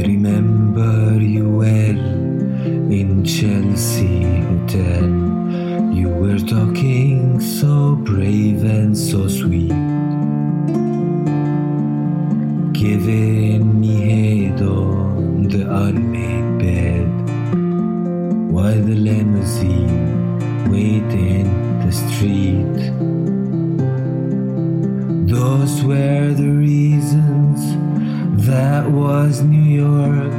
I remember you well in Chelsea Hotel. You were talking so brave and so sweet, giving me head on the unmade bed while the limousine waiting the street. Those were the reasons that was New York.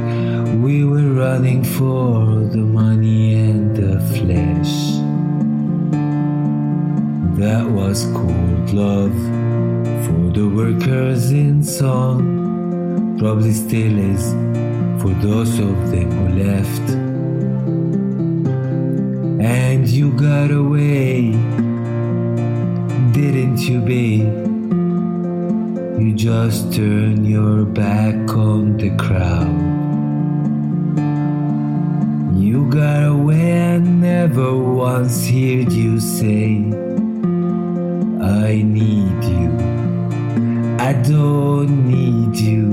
We were running for the money and the flesh. That was cold love for the workers in song. Probably still is for those of them who left. And you got away, just turn your back on the crowd. You got away and never once heard you say, I need you. I don't need you.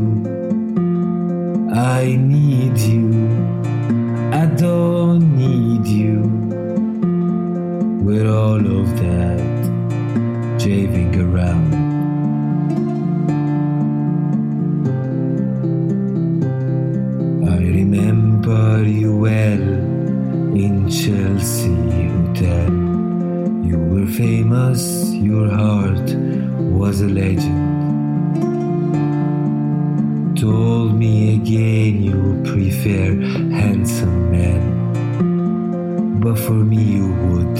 I need you. I don't you well in Chelsea Hotel. You were famous, your heart was a legend. Told me again you prefer handsome men, but for me you would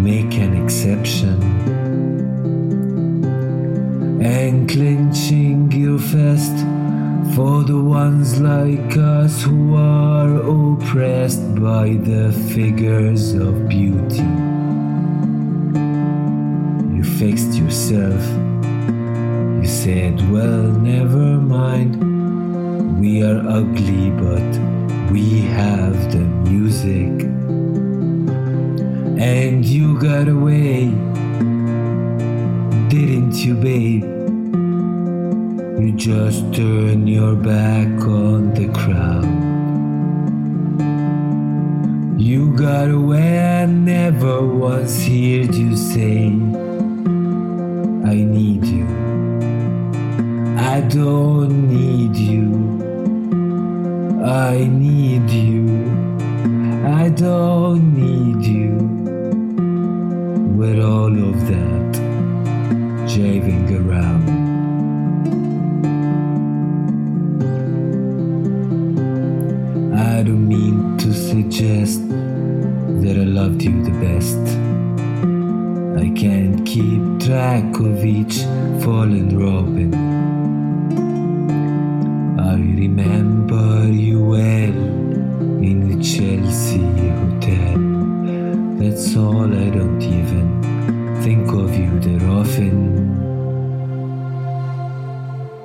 make an exception. Ones like us who are oppressed by the figures of beauty. You fixed yourself. You said, Well, never mind. We are ugly, but we have the music. And you got away, didn't you, babe? You just turn your back on the crowd. You got away and never once heard you say, I need you. I don't need you. I need you. I don't need you. With all mean to suggest that I loved you the best. I can't keep track of each fallen robin. I remember you well in the Chelsea hotel. That's all I don't even think of you that often.